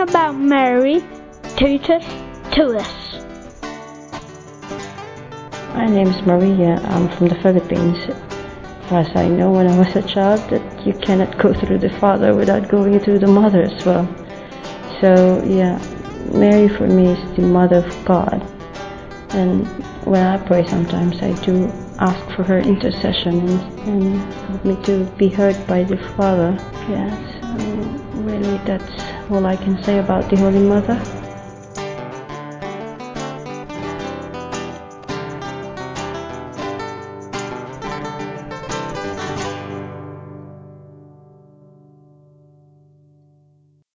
about Mary, teaches to us. My name is Maria. I'm from the Philippines. As I know when I was a child that you cannot go through the father without going through the mother as well. So yeah, Mary for me is the mother of God. And when I pray sometimes I do ask for her intercession and, and help me to be heard by the Father. Yes, that's all I can say about the Holy Mother.